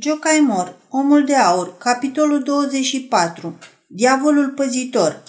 Jocaimor, Omul de Aur, capitolul 24, Diavolul Păzitor.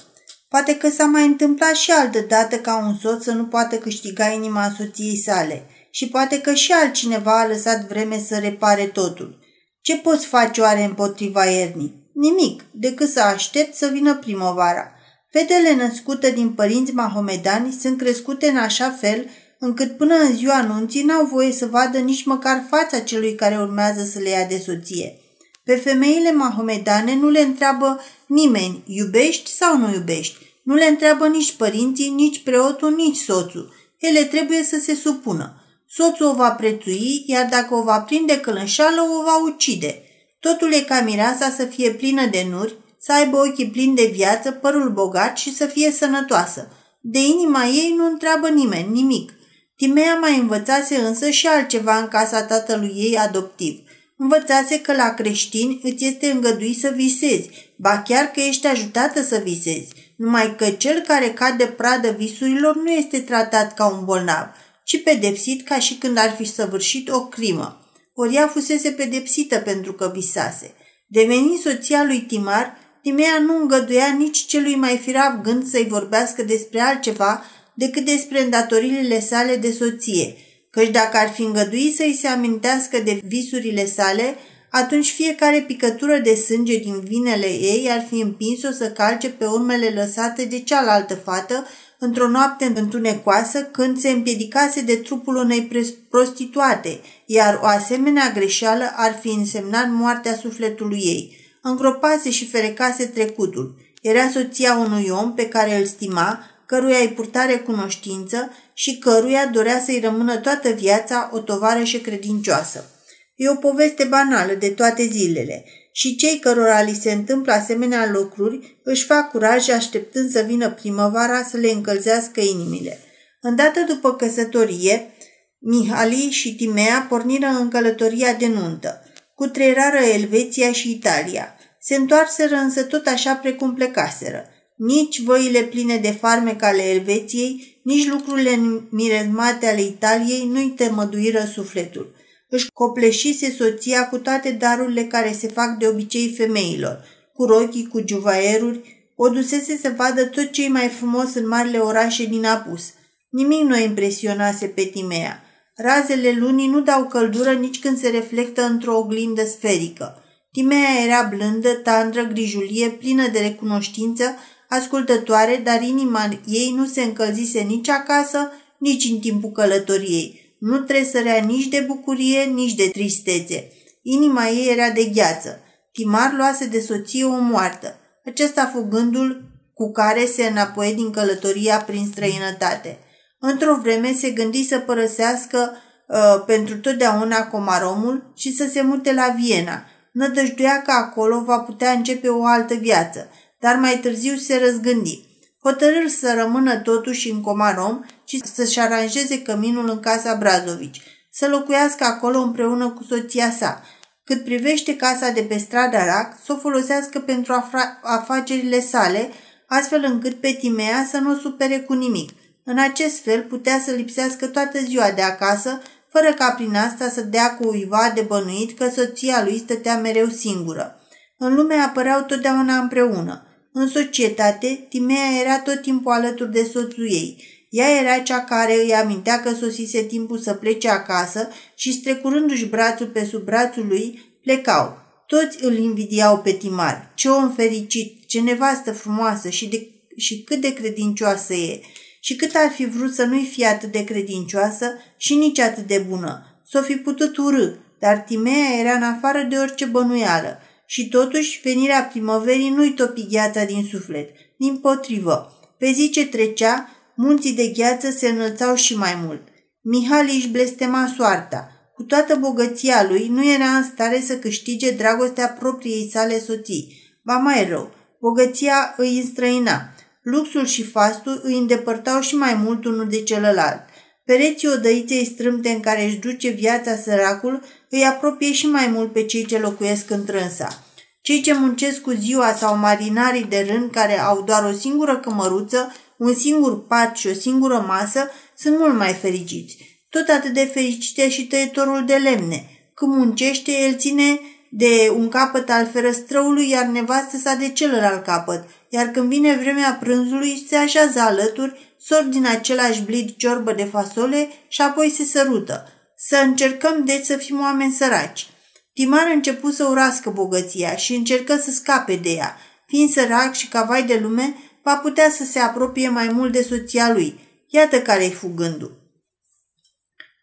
Poate că s-a mai întâmplat și altă dată ca un soț să nu poată câștiga inima soției sale și poate că și altcineva a lăsat vreme să repare totul. Ce poți face oare împotriva iernii? Nimic, decât să aștept să vină primăvara. Fetele născute din părinți mahomedani sunt crescute în așa fel încât până în ziua anunții n-au voie să vadă nici măcar fața celui care urmează să le ia de soție. Pe femeile mahomedane nu le întreabă nimeni, iubești sau nu iubești. Nu le întreabă nici părinții, nici preotul, nici soțul. Ele trebuie să se supună. Soțul o va prețui, iar dacă o va prinde călânșală, o va ucide. Totul e ca mireasa să fie plină de nuri, să aibă ochii plini de viață, părul bogat și să fie sănătoasă. De inima ei nu întreabă nimeni nimic. Timea mai învățase însă și altceva în casa tatălui ei adoptiv. Învățase că la creștini îți este îngăduit să visezi, ba chiar că ești ajutată să visezi, numai că cel care cade pradă visurilor nu este tratat ca un bolnav, ci pedepsit ca și când ar fi săvârșit o crimă. Ori ea fusese pedepsită pentru că visase. Devenind soția lui Timar, Timea nu îngăduia nici celui mai firav gând să-i vorbească despre altceva decât despre îndatorile sale de soție, căci dacă ar fi îngăduit să-i se amintească de visurile sale, atunci fiecare picătură de sânge din vinele ei ar fi împins-o să calce pe urmele lăsate de cealaltă fată într-o noapte întunecoasă când se împiedicase de trupul unei prostituate, iar o asemenea greșeală ar fi însemnat moartea sufletului ei. Îngropase și ferecase trecutul. Era soția unui om pe care îl stima, căruia îi purta recunoștință și căruia dorea să-i rămână toată viața o tovarășă credincioasă. E o poveste banală de toate zilele și cei cărora li se întâmplă asemenea lucruri își fac curaj așteptând să vină primăvara să le încălzească inimile. Îndată după căsătorie, Mihali și Timea porniră în călătoria de nuntă, cu trerară Elveția și Italia. Se întoarseră însă tot așa precum plecaseră – nici văile pline de farmec ale Elveției, nici lucrurile mirezmate ale Italiei nu-i temăduiră sufletul. Își copleșise soția cu toate darurile care se fac de obicei femeilor, cu rochii, cu juvaieruri, o dusese să vadă tot ce mai frumos în marile orașe din apus. Nimic nu impresionase pe Timea. Razele lunii nu dau căldură nici când se reflectă într-o oglindă sferică. Timea era blândă, tandră, grijulie, plină de recunoștință, ascultătoare, dar inima ei nu se încălzise nici acasă, nici în timpul călătoriei. Nu tresărea nici de bucurie, nici de tristețe. Inima ei era de gheață. Timar luase de soție o moartă. Acesta fu gândul cu care se înapoie din călătoria prin străinătate. Într-o vreme se gândi să părăsească uh, pentru totdeauna Comaromul și să se mute la Viena. Nădăjduia că acolo va putea începe o altă viață dar mai târziu se răzgândi. Hotărâr să rămână totuși în Comarom și să-și aranjeze căminul în casa Brazovici, să locuiască acolo împreună cu soția sa. Cât privește casa de pe strada Rac, să o folosească pentru afra- afacerile sale, astfel încât pe Timea să nu o supere cu nimic. În acest fel putea să lipsească toată ziua de acasă, fără ca prin asta să dea cu uiva de bănuit că soția lui stătea mereu singură. În lume apăreau totdeauna împreună. În societate, Timea era tot timpul alături de soțul ei. Ea era cea care îi amintea că sosise timpul să plece acasă și strecurându-și brațul pe sub brațul lui, plecau. Toți îl invidiau pe Timar. Ce om fericit, ce nevastă frumoasă și, de, și cât de credincioasă e. Și cât ar fi vrut să nu-i fie atât de credincioasă și nici atât de bună. S-o fi putut urâ, dar Timea era în afară de orice bănuială. Și totuși, venirea primăverii nu-i topi gheața din suflet. Din potrivă, pe zi ce trecea, munții de gheață se înălțau și mai mult. Mihali își blestema soarta. Cu toată bogăția lui, nu era în stare să câștige dragostea propriei sale soții. Ba mai rău, bogăția îi înstrăina. Luxul și fastul îi îndepărtau și mai mult unul de celălalt. Pereții odăiței strâmte în care își duce viața săracul îi apropie și mai mult pe cei ce locuiesc în trânsa. Cei ce muncesc cu ziua sau marinarii de rând care au doar o singură cămăruță, un singur pat și o singură masă sunt mult mai fericiți. Tot atât de fericite și tăietorul de lemne. Când muncește, el ține de un capăt al ferăstrăului, iar nevastă sa de celălalt capăt, iar când vine vremea prânzului, se așează alături, sor din același blid ciorbă de fasole și apoi se sărută. Să încercăm deci să fim oameni săraci. Timar a început să urască bogăția și încercă să scape de ea. Fiind sărac și ca vai de lume, va putea să se apropie mai mult de soția lui. Iată care-i fugându.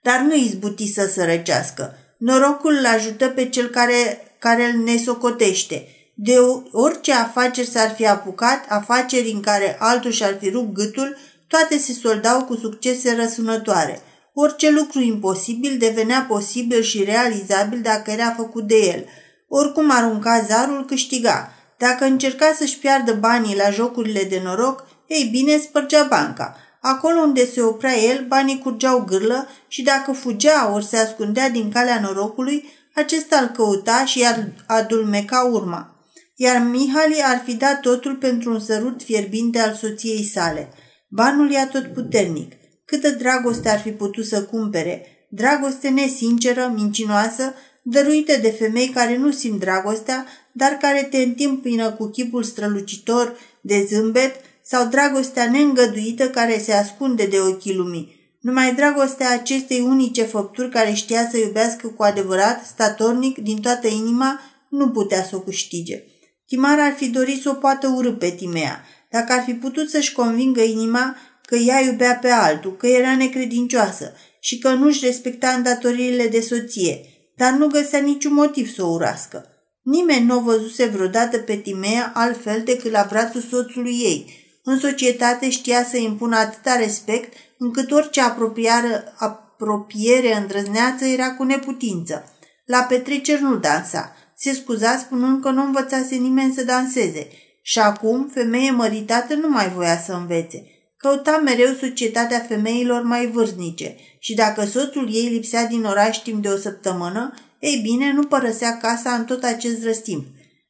Dar nu izbuti să sărăcească. Norocul îl ajută pe cel care, care îl nesocotește. De orice afaceri s-ar fi apucat, afaceri în care altul și-ar fi rupt gâtul, toate se soldau cu succese răsunătoare. Orice lucru imposibil devenea posibil și realizabil dacă era făcut de el. Oricum arunca zarul, câștiga. Dacă încerca să-și piardă banii la jocurile de noroc, ei bine, spărgea banca. Acolo unde se oprea el, banii curgeau gârlă și dacă fugea ori se ascundea din calea norocului, acesta îl căuta și iar adulmeca urma. Iar Mihali ar fi dat totul pentru un sărut fierbinte al soției sale. Banul ia tot puternic. Câtă dragoste ar fi putut să cumpere? Dragoste nesinceră, mincinoasă, dăruită de femei care nu simt dragostea, dar care te întimpină cu chipul strălucitor de zâmbet sau dragostea neîngăduită care se ascunde de ochii lumii. Numai dragostea acestei unice făpturi care știa să iubească cu adevărat, statornic, din toată inima, nu putea să o câștige. Timar ar fi dorit să o poată urâ pe Timea, dacă ar fi putut să-și convingă inima că ea iubea pe altul, că era necredincioasă și că nu-și respecta îndatoririle de soție, dar nu găsea niciun motiv să o urască. Nimeni nu o văzuse vreodată pe Timea altfel decât la brațul soțului ei. În societate știa să impună atâta respect încât orice apropiare, apropiere îndrăzneață era cu neputință. La petreceri nu dansa. Se scuza spunând că nu învățase nimeni să danseze. Și acum, femeie măritată nu mai voia să învețe. Căuta mereu societatea femeilor mai vârstnice și dacă soțul ei lipsea din oraș timp de o săptămână, ei bine, nu părăsea casa în tot acest răstimp.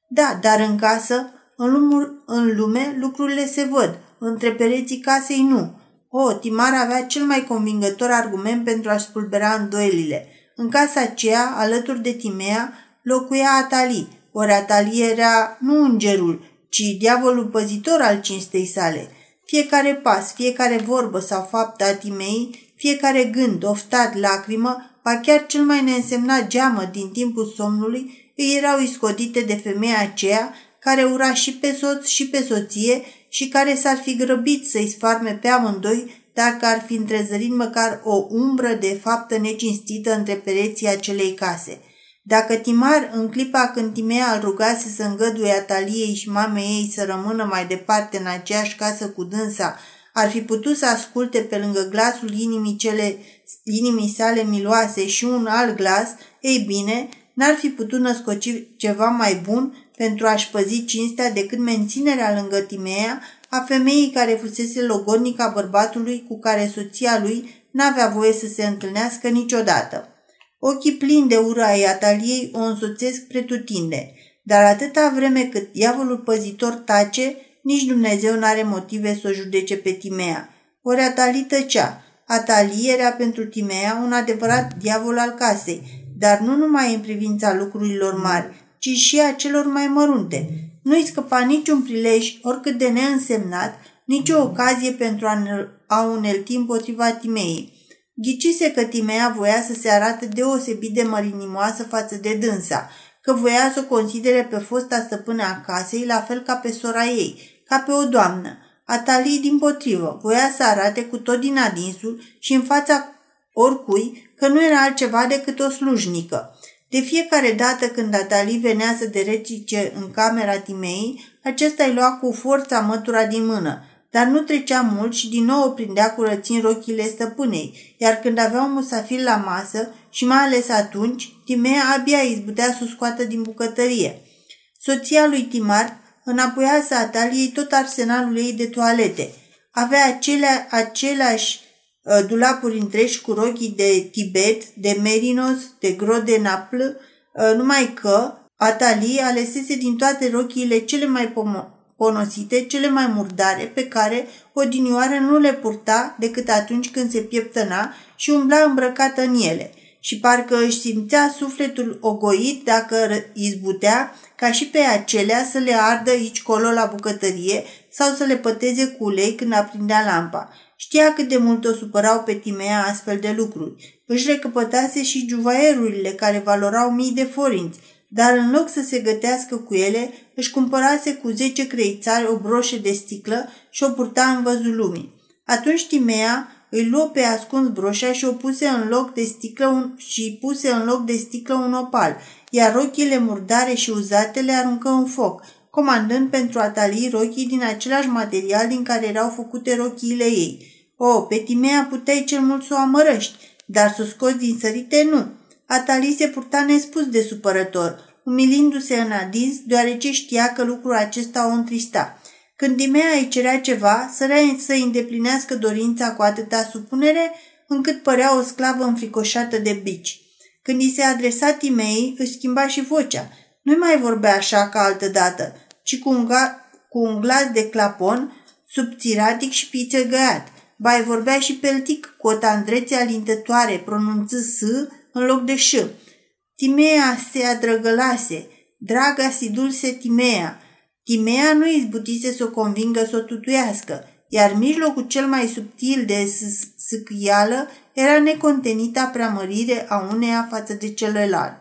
Da, dar în casă, în, lume, în lume, lucrurile se văd, între pereții casei nu. O, Timar avea cel mai convingător argument pentru a spulbera îndoielile. În casa aceea, alături de Timea, locuia Atali, ori Atali era nu îngerul, ci diavolul păzitor al cinstei sale. Fiecare pas, fiecare vorbă sau fapt a Timei, fiecare gând, oftat, lacrimă, ba chiar cel mai neînsemnat geamă din timpul somnului, îi erau iscodite de femeia aceea care ura și pe soț și pe soție și care s-ar fi grăbit să-i sfarme pe amândoi dacă ar fi întrezărit măcar o umbră de faptă necinstită între pereții acelei case. Dacă Timar, în clipa când Timea îl rugase să îngăduie Ataliei și mamei ei să rămână mai departe în aceeași casă cu dânsa, ar fi putut să asculte pe lângă glasul inimii, cele, inimii sale miloase și un alt glas, ei bine, n-ar fi putut născoci ceva mai bun pentru a-și păzi cinstea decât menținerea lângă Timea a femeii care fusese logodnica bărbatului cu care soția lui n-avea voie să se întâlnească niciodată. Ochii plini de ură ai Ataliei o însoțesc pretutinde, dar atâta vreme cât diavolul păzitor tace, nici Dumnezeu n-are motive să o judece pe Timea. Ori Atali tăcea. Atali era pentru Timea un adevărat diavol al casei, dar nu numai în privința lucrurilor mari, ci și a celor mai mărunte. Nu-i scăpa niciun prilej, oricât de neînsemnat, nicio ocazie pentru a unelti împotriva Timeei. Ghicise că Timea voia să se arate deosebit de mărinimoasă față de dânsa, că voia să o considere pe fosta stăpână a casei la fel ca pe sora ei, ca pe o doamnă. Atalii, din potrivă, voia să arate cu tot din adinsul și în fața oricui că nu era altceva decât o slujnică. De fiecare dată când Atali venea să derecice în camera Timei, acesta îi lua cu forța mătura din mână, dar nu trecea mult și din nou o prindea curățind rochile stăpânei, iar când avea un musafir la masă și mai ales atunci, Timea abia izbutea să o scoată din bucătărie. Soția lui Timar înapoiase Ataliei tot arsenalul ei de toalete. Avea acelea, aceleași uh, dulapuri întregi cu rochii de Tibet, de Merinos, de Gros de Napl, uh, numai că Atali alesese din toate rochiile cele mai pomo- ponosite, cele mai murdare, pe care odinioară nu le purta decât atunci când se pieptăna și umbla îmbrăcată în ele. și parcă își simțea sufletul ogoit dacă izbutea ca și pe acelea să le ardă aici colo la bucătărie sau să le păteze cu ulei când aprindea lampa. Știa cât de mult o supărau pe Timea astfel de lucruri. Își recăpătase și juvaierurile care valorau mii de forinți, dar în loc să se gătească cu ele, își cumpărase cu zece creițari o broșă de sticlă și o purta în văzul lumii. Atunci Timea îi luă pe ascuns broșa și o puse în loc de sticlă un, și puse în loc de sticlă un opal, iar rochile murdare și uzate le aruncă în foc, comandând pentru a tali rochii din același material din care erau făcute rochiile ei. O, pe Timea puteai cel mult să o amărăști, dar să o scoți din sărite nu. Atali se purta nespus de supărător, umilindu-se în adins, deoarece știa că lucrul acesta o întrista. Când Dimea îi cerea ceva, sărea să îndeplinească dorința cu atâta supunere, încât părea o sclavă înfricoșată de bici. Când îi se adresa Timei, își schimba și vocea. Nu mai vorbea așa ca altă dată, ci cu un, ga- cu un glas de clapon, subțiratic și pițăgăiat. Bai vorbea și peltic, cu o tandrețe alintătoare, pronunță S în loc de ș. Timea se adrăgălase, draga si dulce Timea. Timea nu izbutise să o convingă să o tutuiască, iar mijlocul cel mai subtil de sâcâială era necontenita preamărire a uneia față de celălalt.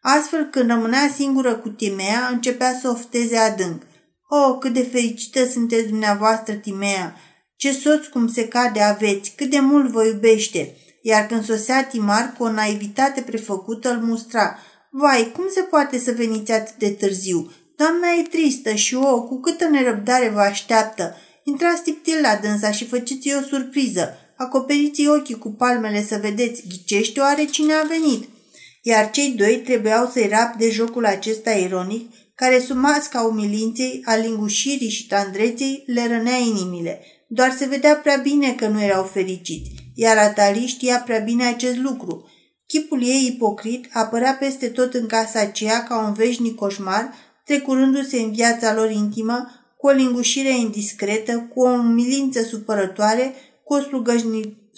Astfel, când rămânea singură cu Timea, începea să ofteze adânc. Oh, cât de fericită sunteți dumneavoastră, Timea! Ce soț cum se cade aveți, cât de mult vă iubește!" Iar când sosea Timar cu o naivitate prefăcută îl mustra. Vai, cum se poate să veniți atât de târziu? Doamna e tristă și o, cu câtă nerăbdare vă așteaptă. Intrați tiptil la dânsa și faceți o surpriză. Acoperiți ochii cu palmele să vedeți, ghicește oare cine a venit. Iar cei doi trebuiau să-i rap de jocul acesta ironic, care sub masca umilinței, a lingușirii și tandreței le rănea inimile. Doar se vedea prea bine că nu erau fericiți iar Atali știa prea bine acest lucru. Chipul ei ipocrit apărea peste tot în casa aceea ca un veșnic coșmar, trecurându-se în viața lor intimă, cu o lingușire indiscretă, cu o umilință supărătoare, cu o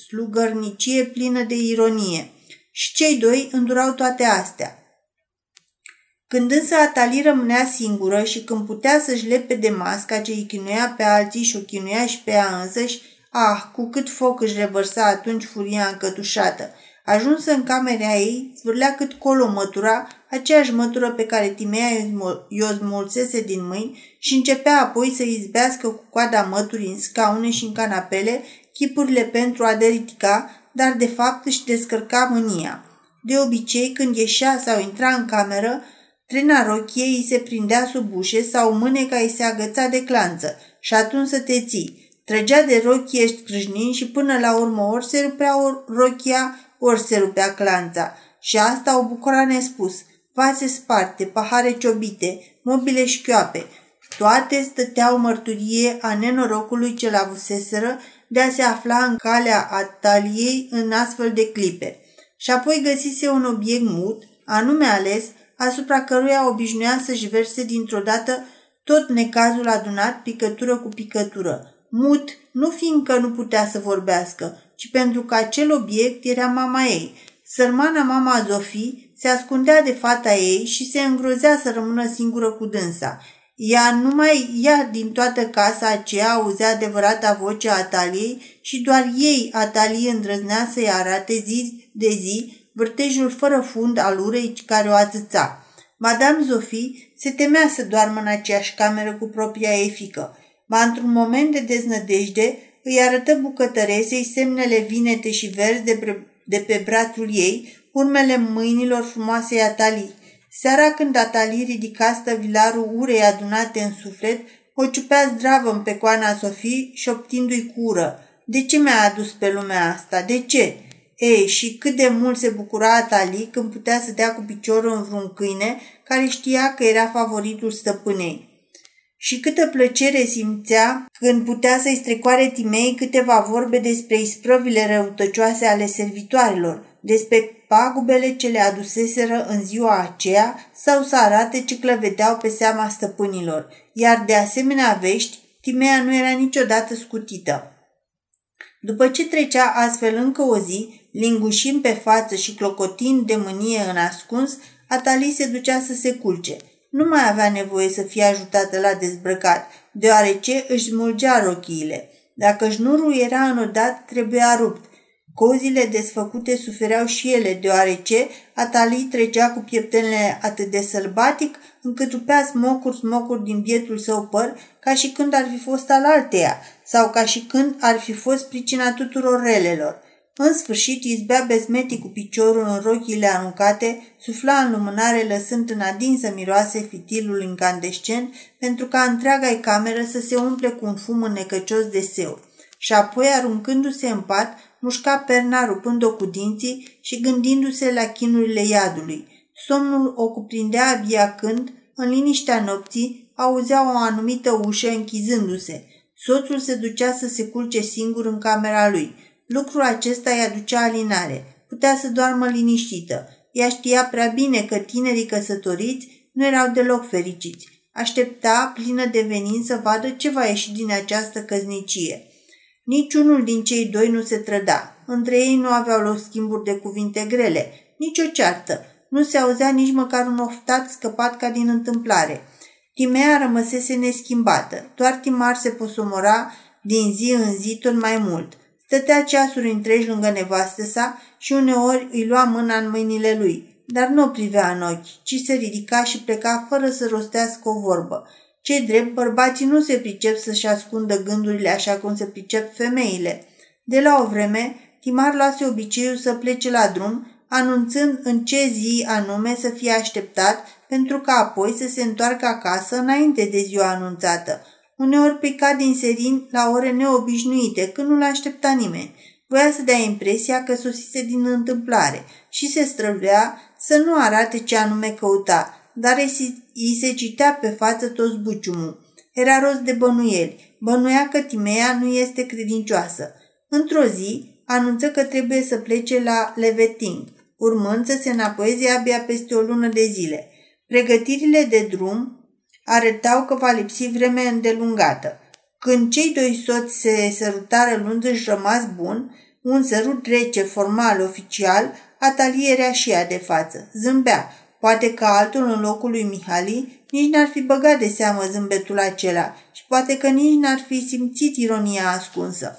slugărnicie plină de ironie. Și cei doi îndurau toate astea. Când însă Atali rămânea singură și când putea să-și lepe de masca ce îi chinuia pe alții și o chinuia și pe ea însăși, Ah, cu cât foc își revărsa atunci furia încătușată. Ajunsă în camera ei, zvârlea cât colo mătura, aceeași mătură pe care Timea i-o smulsese din mâini și începea apoi să izbească cu coada măturii în scaune și în canapele chipurile pentru a deritica, dar de fapt își descărca mânia. De obicei, când ieșea sau intra în cameră, trena rochiei îi se prindea sub ușe sau mâneca îi se agăța de clanță și atunci să te ții. Trăgea de rochie scrâșnind și până la urmă ori se rupea ori rochia, ori se rupea clanța. Și asta o bucura nespus. Vase sparte, pahare ciobite, mobile șchioape. Toate stăteau mărturie a nenorocului ce l-avuseseră de a se afla în calea ataliei în astfel de clipe. Și apoi găsise un obiect mut, anume ales, asupra căruia obișnuia să-și verse dintr-o dată tot necazul adunat picătură cu picătură, mut nu fiindcă nu putea să vorbească, ci pentru că acel obiect era mama ei. Sărmana mama Zofie se ascundea de fata ei și se îngrozea să rămână singură cu dânsa. Ea numai ea din toată casa aceea auzea adevărata voce a Ataliei și doar ei, Atalie, îndrăznea să-i arate zi de zi vârtejul fără fund al urei care o atâța. Madame Zofie se temea să doarmă în aceeași cameră cu propria ei fică. Ba într-un moment de deznădejde, îi arătă bucătăresei semnele vinete și verzi de, pre- de pe brațul ei, urmele mâinilor frumoasei Atalii. Seara când Atalii ridica stăvilarul urei adunate în suflet, o ciupea zdravă în pecoana Sofie, șoptindu-i cură. De ce mi-a adus pe lumea asta? De ce? Ei, și cât de mult se bucura Atali când putea să dea cu piciorul în vreun câine care știa că era favoritul stăpânei și câtă plăcere simțea când putea să-i strecoare Timei câteva vorbe despre isprăvile răutăcioase ale servitoarelor, despre pagubele ce le aduseseră în ziua aceea sau să arate ce clăvedeau pe seama stăpânilor, iar de asemenea vești, Timea nu era niciodată scutită. După ce trecea astfel încă o zi, Lingușind pe față și clocotind de mânie în ascuns, Atali se ducea să se culce. Nu mai avea nevoie să fie ajutată la dezbrăcat, deoarece își smulgea rochiile. Dacă șnurul era înodat, trebuia rupt. Cozile desfăcute sufereau și ele, deoarece Atali trecea cu pieptenele atât de sălbatic, încât upea smocuri smocuri din bietul său păr, ca și când ar fi fost al alteia, sau ca și când ar fi fost pricina tuturor relelor. În sfârșit, izbea bezmetic cu piciorul în rochile aruncate, sufla în lumânare lăsând în adinsă miroase fitilul incandescent pentru ca întreaga cameră să se umple cu un fum înnecăcios de seu. Și apoi, aruncându-se în pat, mușca perna rupând-o cu dinții și gândindu-se la chinurile iadului. Somnul o cuprindea abia când, în liniștea nopții, auzea o anumită ușă închizându-se. Soțul se ducea să se culce singur în camera lui – Lucrul acesta îi aducea alinare. Putea să doarmă liniștită. Ea știa prea bine că tinerii căsătoriți nu erau deloc fericiți. Aștepta, plină de venin, să vadă ce va ieși din această căznicie. Niciunul din cei doi nu se trăda. Între ei nu aveau loc schimburi de cuvinte grele, nici o ceartă. Nu se auzea nici măcar un oftat scăpat ca din întâmplare. Timea rămăsese neschimbată. Doar Timar se posomora din zi în zi tot mai mult – Stătea ceasuri întregi lângă nevastă sa și uneori îi lua mâna în mâinile lui, dar nu o privea în ochi, ci se ridica și pleca fără să rostească o vorbă. Cei drept, bărbații nu se pricep să-și ascundă gândurile așa cum se pricep femeile. De la o vreme, Timar luase obiceiul să plece la drum, anunțând în ce zi anume să fie așteptat, pentru ca apoi să se întoarcă acasă înainte de ziua anunțată – Uneori pica din serin la ore neobișnuite, când nu l-aștepta nimeni. Voia să dea impresia că sosise din întâmplare și se străduia să nu arate ce anume căuta, dar îi se citea pe față tot zbuciumul. Era rost de bănuieli. Bănuia că Timea nu este credincioasă. Într-o zi, anunță că trebuie să plece la Leveting, urmând să se înapoieze abia peste o lună de zile. Pregătirile de drum arătau că va lipsi vreme îndelungată. Când cei doi soți se sărutară luându-și rămas bun, un sărut rece, formal, oficial, Atalie era și ea de față. Zâmbea. Poate că altul în locul lui Mihali nici n-ar fi băgat de seamă zâmbetul acela și poate că nici n-ar fi simțit ironia ascunsă.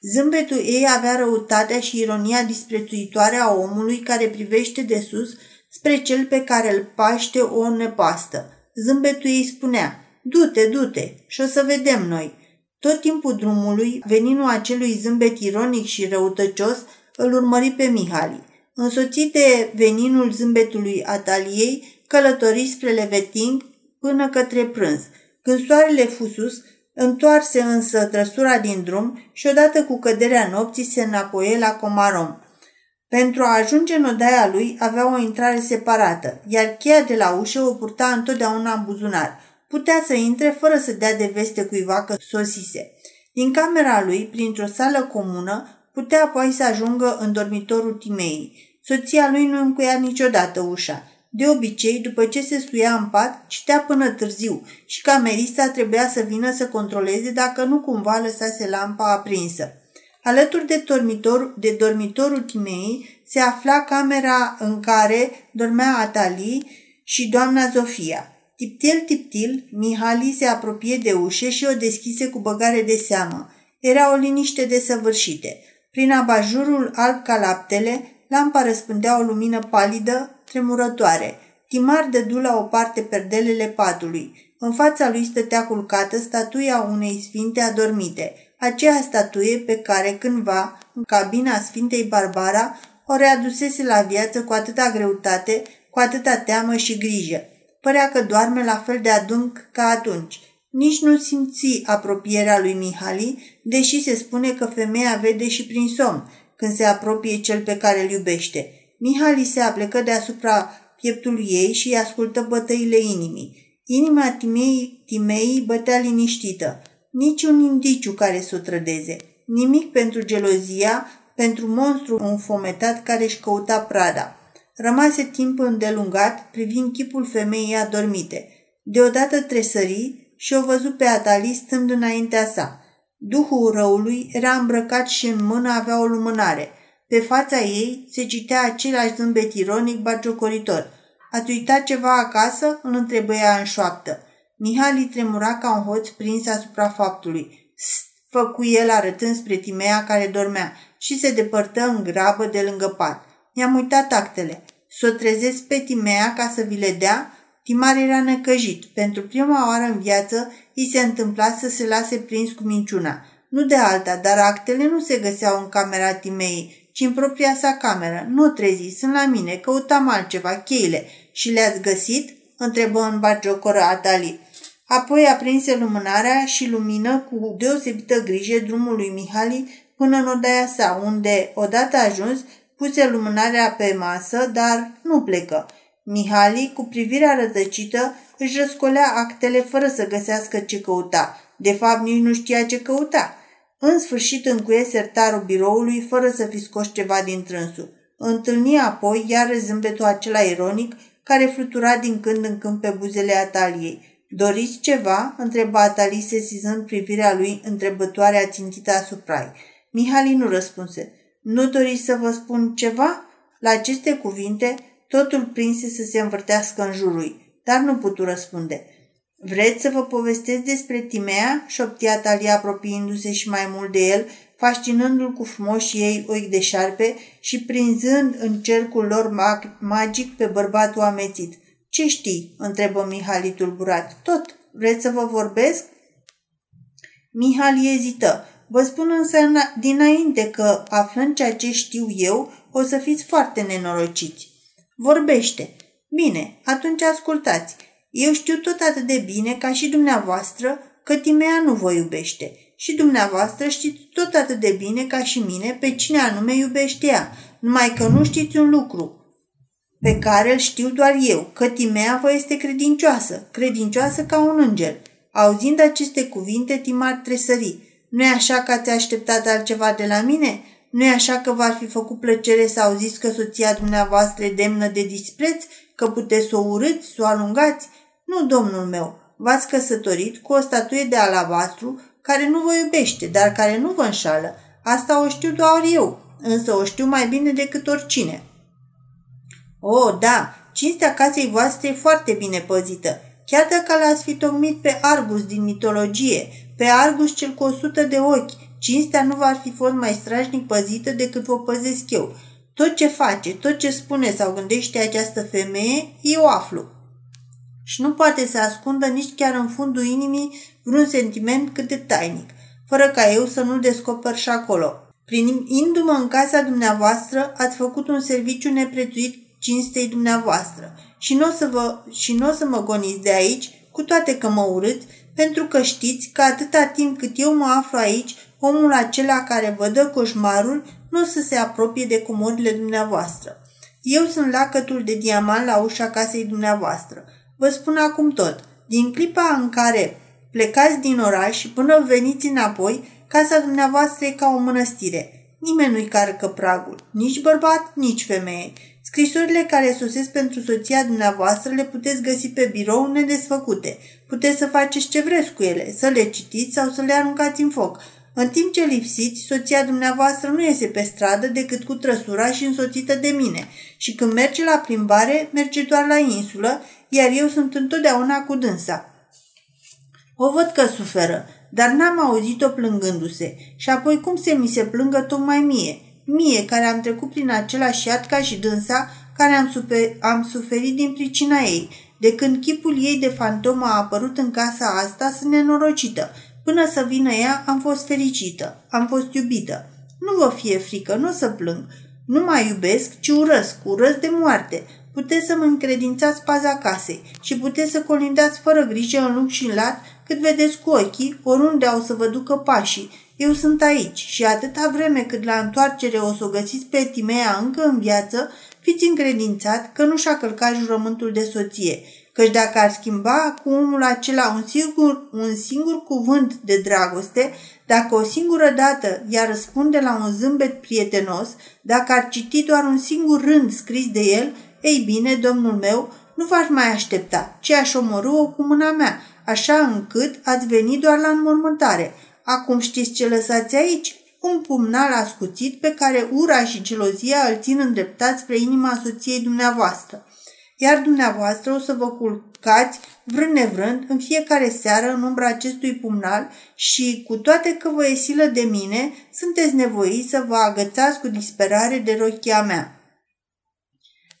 Zâmbetul ei avea răutatea și ironia disprețuitoare a omului care privește de sus spre cel pe care îl paște o nepastă. Zâmbetul ei spunea, du-te, du-te și o să vedem noi. Tot timpul drumului, veninul acelui zâmbet ironic și răutăcios îl urmări pe Mihali. Însoțit de veninul zâmbetului Ataliei, călători spre Leveting până către prânz. Când soarele fusus, întoarse însă trăsura din drum și odată cu căderea nopții se înapoie la Comarom. Pentru a ajunge în odaia lui avea o intrare separată, iar cheia de la ușă o purta întotdeauna în buzunar. Putea să intre fără să dea de veste cuiva că sosise. Din camera lui, printr-o sală comună, putea apoi să ajungă în dormitorul Timei. Soția lui nu încuia niciodată ușa. De obicei, după ce se suia în pat, citea până târziu și camerista trebuia să vină să controleze dacă nu cumva lăsase lampa aprinsă. Alături de, dormitor, de dormitorul Timei se afla camera în care dormea Atali și doamna Zofia. Tiptil, tiptil, Mihali se apropie de ușă și o deschise cu băgare de seamă. Era o liniște desăvârșite. Prin abajurul alb ca laptele, lampa răspândea o lumină palidă, tremurătoare. Timar dădu la o parte perdelele patului. În fața lui stătea culcată statuia unei sfinte adormite – aceea statuie pe care cândva, în cabina Sfintei Barbara, o readusese la viață cu atâta greutate, cu atâta teamă și grijă. Părea că doarme la fel de adânc ca atunci. Nici nu simți apropierea lui Mihali, deși se spune că femeia vede și prin somn, când se apropie cel pe care îl iubește. Mihali se aplecă deasupra pieptului ei și îi ascultă bătăile inimii. Inima Timei, Timei bătea liniștită niciun indiciu care să o trădeze, nimic pentru gelozia, pentru monstru înfometat care își căuta prada. Rămase timp îndelungat privind chipul femeii adormite. Deodată tresări și o văzut pe Atali stând înaintea sa. Duhul răului era îmbrăcat și în mână avea o lumânare. Pe fața ei se citea același zâmbet ironic bagiocoritor. Ați uitat ceva acasă?" îl întrebăia în șoaptă. Mihali tremura ca un hoț prins asupra faptului. Făcu el arătând spre Timea care dormea și se depărtă în grabă de lângă pat. I-am uitat actele. Să o trezesc pe Timea ca să vi le dea? Timar era necăjit. Pentru prima oară în viață îi se întâmpla să se lase prins cu minciuna. Nu de alta, dar actele nu se găseau în camera Timei, ci în propria sa cameră. Nu trezi, sunt la mine, căutam altceva, cheile. Și le-ați găsit? întrebă în bagiocoră Atali. Apoi aprinse lumânarea și lumină cu deosebită grijă drumul lui Mihali până în odaia sa, unde, odată ajuns, puse lumânarea pe masă, dar nu plecă. Mihali, cu privirea rătăcită, își răscolea actele fără să găsească ce căuta. De fapt, nici nu știa ce căuta. În sfârșit încuie sertarul biroului fără să fi scos ceva din trânsul. Întâlni apoi iar zâmbetul acela ironic care flutura din când în când pe buzele Ataliei. Doriți ceva?" întreba Atalie sesizând privirea lui întrebătoare ațintită asupra ei. Mihali nu răspunse. Nu doriți să vă spun ceva?" La aceste cuvinte, totul prinse să se învârtească în jurul dar nu putu răspunde. Vreți să vă povestesc despre Timea?" șoptia Talia apropiindu-se și mai mult de el, fascinându-l cu frumoși ei ochi de șarpe și prinzând în cercul lor mag- magic pe bărbatul amețit. Ce știi?" întrebă Mihali tulburat. Tot. Vreți să vă vorbesc?" Mihali ezită. Vă spun însă dinainte că, aflând ceea ce știu eu, o să fiți foarte nenorociți. Vorbește. Bine, atunci ascultați. Eu știu tot atât de bine ca și dumneavoastră că Timea nu vă iubește. Și dumneavoastră știți tot atât de bine ca și mine pe cine anume iubește ea, numai că nu știți un lucru pe care îl știu doar eu, că Timea vă este credincioasă, credincioasă ca un înger. Auzind aceste cuvinte, Timar tresări. Nu-i așa că ați așteptat altceva de la mine? Nu-i așa că v-ar fi făcut plăcere să auziți că soția dumneavoastră e demnă de dispreț, că puteți să o urâți, să o alungați? Nu, domnul meu, v-ați căsătorit cu o statuie de alabastru care nu vă iubește, dar care nu vă înșală. Asta o știu doar eu, însă o știu mai bine decât oricine. O, oh, da, cinstea casei voastre e foarte bine păzită, chiar dacă l-ați fi tocmit pe Argus din mitologie, pe Argus cel cu o sută de ochi, cinstea nu va fi fost mai strașnic păzită decât vă păzesc eu. Tot ce face, tot ce spune sau gândește această femeie, eu aflu. Și nu poate să ascundă nici chiar în fundul inimii vreun sentiment cât de tainic, fără ca eu să nu-l descoper și acolo. Prin indu-mă în casa dumneavoastră, ați făcut un serviciu neprețuit cinstei dumneavoastră și nu o să, vă, și n-o să mă goniți de aici, cu toate că mă urâți, pentru că știți că atâta timp cât eu mă aflu aici, omul acela care vă dă coșmarul nu o să se apropie de comodile dumneavoastră. Eu sunt lacătul de diamant la ușa casei dumneavoastră. Vă spun acum tot. Din clipa în care plecați din oraș și până veniți înapoi, casa dumneavoastră e ca o mănăstire. Nimeni nu-i carcă pragul, nici bărbat, nici femeie. Scrisorile care sosesc pentru soția dumneavoastră le puteți găsi pe birou nedesfăcute. Puteți să faceți ce vreți cu ele, să le citiți sau să le aruncați în foc. În timp ce lipsiți, soția dumneavoastră nu iese pe stradă decât cu trăsura și însoțită de mine și când merge la plimbare, merge doar la insulă, iar eu sunt întotdeauna cu dânsa. O văd că suferă, dar n-am auzit-o plângându-se și apoi cum se mi se plângă tocmai mie, mie care am trecut prin același iad ca și dânsa, care am, super, am suferit din pricina ei. De când chipul ei de fantomă a apărut în casa asta, sunt nenorocită. Până să vină ea, am fost fericită, am fost iubită. Nu vă fie frică, nu o să plâng. Nu mai iubesc, ci urăsc, urăsc de moarte. Puteți să mă încredințați paza casei și puteți să colindați fără grijă în lung și în lat cât vedeți cu ochii, oriunde au să vă ducă pașii. Eu sunt aici și atâta vreme cât la întoarcere o să o găsiți pe Timea încă în viață, fiți încredințat că nu și-a călcat jurământul de soție, căci dacă ar schimba cu omul acela un singur, un singur cuvânt de dragoste, dacă o singură dată i-ar răspunde la un zâmbet prietenos, dacă ar citi doar un singur rând scris de el, ei bine, domnul meu, nu v-aș mai aștepta, ci aș omorâ-o cu mâna mea, așa încât ați venit doar la înmormântare. Acum știți ce lăsați aici? un pumnal ascuțit pe care ura și gelozia îl țin îndreptat spre inima soției dumneavoastră. Iar dumneavoastră o să vă culcați vrând nevrând în fiecare seară în umbra acestui pumnal și, cu toate că vă e silă de mine, sunteți nevoiți să vă agățați cu disperare de rochia mea.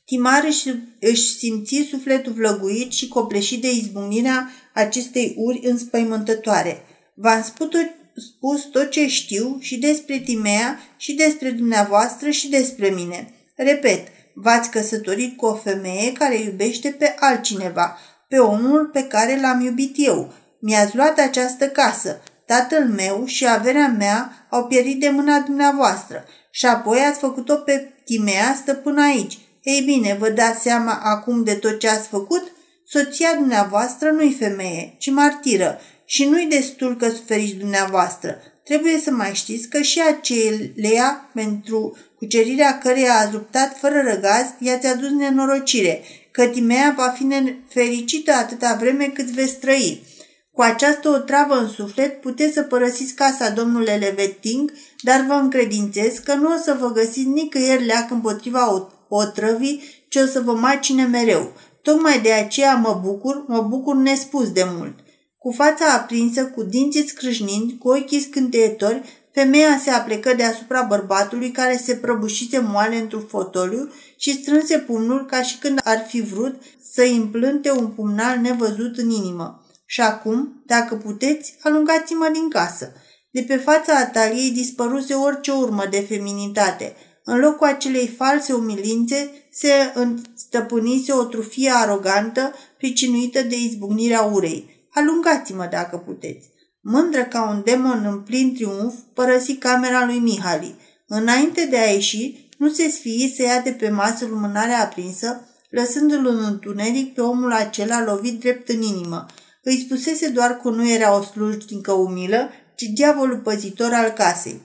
Timar își, își simți sufletul vlăguit și copleșit de izbucnirea acestei uri înspăimântătoare. V-am spus tot, spus tot ce știu și despre Timea și despre dumneavoastră și despre mine. Repet, v-ați căsătorit cu o femeie care iubește pe altcineva, pe omul pe care l-am iubit eu. Mi-ați luat această casă. Tatăl meu și averea mea au pierit de mâna dumneavoastră și apoi ați făcut-o pe Timea stăpână aici. Ei bine, vă dați seama acum de tot ce ați făcut? Soția dumneavoastră nu-i femeie, ci martiră și nu-i destul că suferiți dumneavoastră. Trebuie să mai știți că și acelea pentru cucerirea căreia ați luptat fără răgaz i-ați adus nenorocire, că Timea va fi nefericită atâta vreme cât veți trăi. Cu această otravă în suflet puteți să părăsiți casa domnule Leveting, dar vă încredințez că nu o să vă găsiți nicăieri leac împotriva otrăvii ce o să vă macine mereu. Tocmai de aceea mă bucur, mă bucur nespus de mult. Cu fața aprinsă, cu dinții scrâșnind, cu ochii scânteietori, femeia se aplecă deasupra bărbatului care se prăbușise moale într-un fotoliu și strânse pumnul ca și când ar fi vrut să-i împlânte un pumnal nevăzut în inimă. Și acum, dacă puteți, alungați-mă din casă. De pe fața Ataliei dispăruse orice urmă de feminitate. În locul acelei false umilințe se stăpânise o trufie arogantă, pricinuită de izbucnirea urei. Alungați-mă dacă puteți. Mândră ca un demon în plin triumf, părăsi camera lui Mihali. Înainte de a ieși, nu se sfii să ia de pe masă lumânarea aprinsă, lăsându-l în întuneric pe omul acela lovit drept în inimă. Îi spusese doar că nu era o slujnică umilă, ci diavolul păzitor al casei.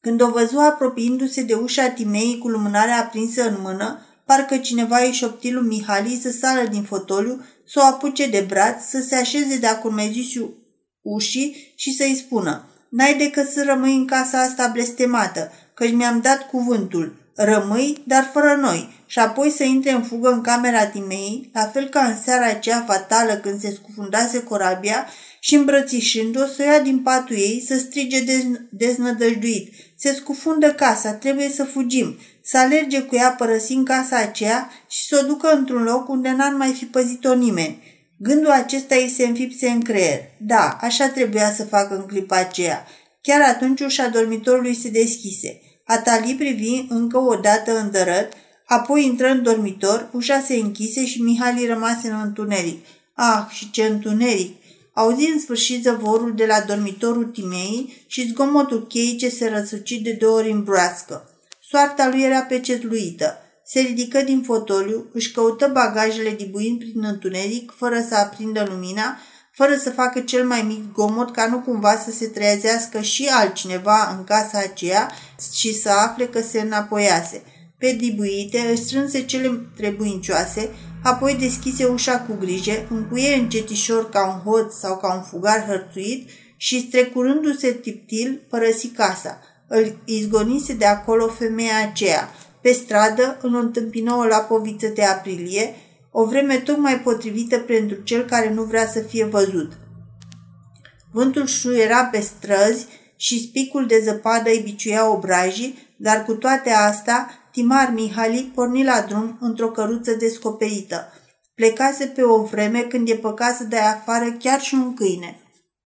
Când o văzu apropiindu-se de ușa Timei cu lumânarea aprinsă în mână, parcă cineva îi șopti lui Mihali să sară din fotoliu să o apuce de braț, să se așeze de-a curmezișul ușii și să-i spună N-ai decât să rămâi în casa asta blestemată, căci mi-am dat cuvântul. Rămâi, dar fără noi, și apoi să intre în fugă în camera Timei, la fel ca în seara aceea fatală când se scufundase corabia și îmbrățișând-o să o ia din patul ei, să strige dez- deznădăjduit. Se scufundă casa, trebuie să fugim să alerge cu ea părăsind casa aceea și să o ducă într-un loc unde n-ar mai fi păzit-o nimeni. Gândul acesta îi se înfipse în creier. Da, așa trebuia să facă în clipa aceea. Chiar atunci ușa dormitorului se deschise. Atali privi încă o dată în dărăt, apoi intră în dormitor, ușa se închise și Mihali rămase în întuneric. Ah, și ce întuneric! Auzi în sfârșit zăvorul de la dormitorul Timei și zgomotul cheii ce se răsuci de două ori în broască. Soarta lui era pecetluită. Se ridică din fotoliu, își căută bagajele dibuind prin întuneric, fără să aprindă lumina, fără să facă cel mai mic gomot ca nu cumva să se trezească și altcineva în casa aceea și să afle că se înapoiase. Pe dibuite își strânse cele trebuincioase, apoi deschise ușa cu grijă, încuie încetișor ca un hoț sau ca un fugar hărțuit și, strecurându-se tiptil, părăsi casa – îl izgonise de acolo femeia aceea. Pe stradă îl întâmpină o lapoviță de aprilie, o vreme tocmai potrivită pentru cel care nu vrea să fie văzut. Vântul șuiera pe străzi și spicul de zăpadă îi biciuia obrajii, dar cu toate astea, Timar Mihali porni la drum într-o căruță descoperită. Plecase pe o vreme când e păcat să dai afară chiar și un câine –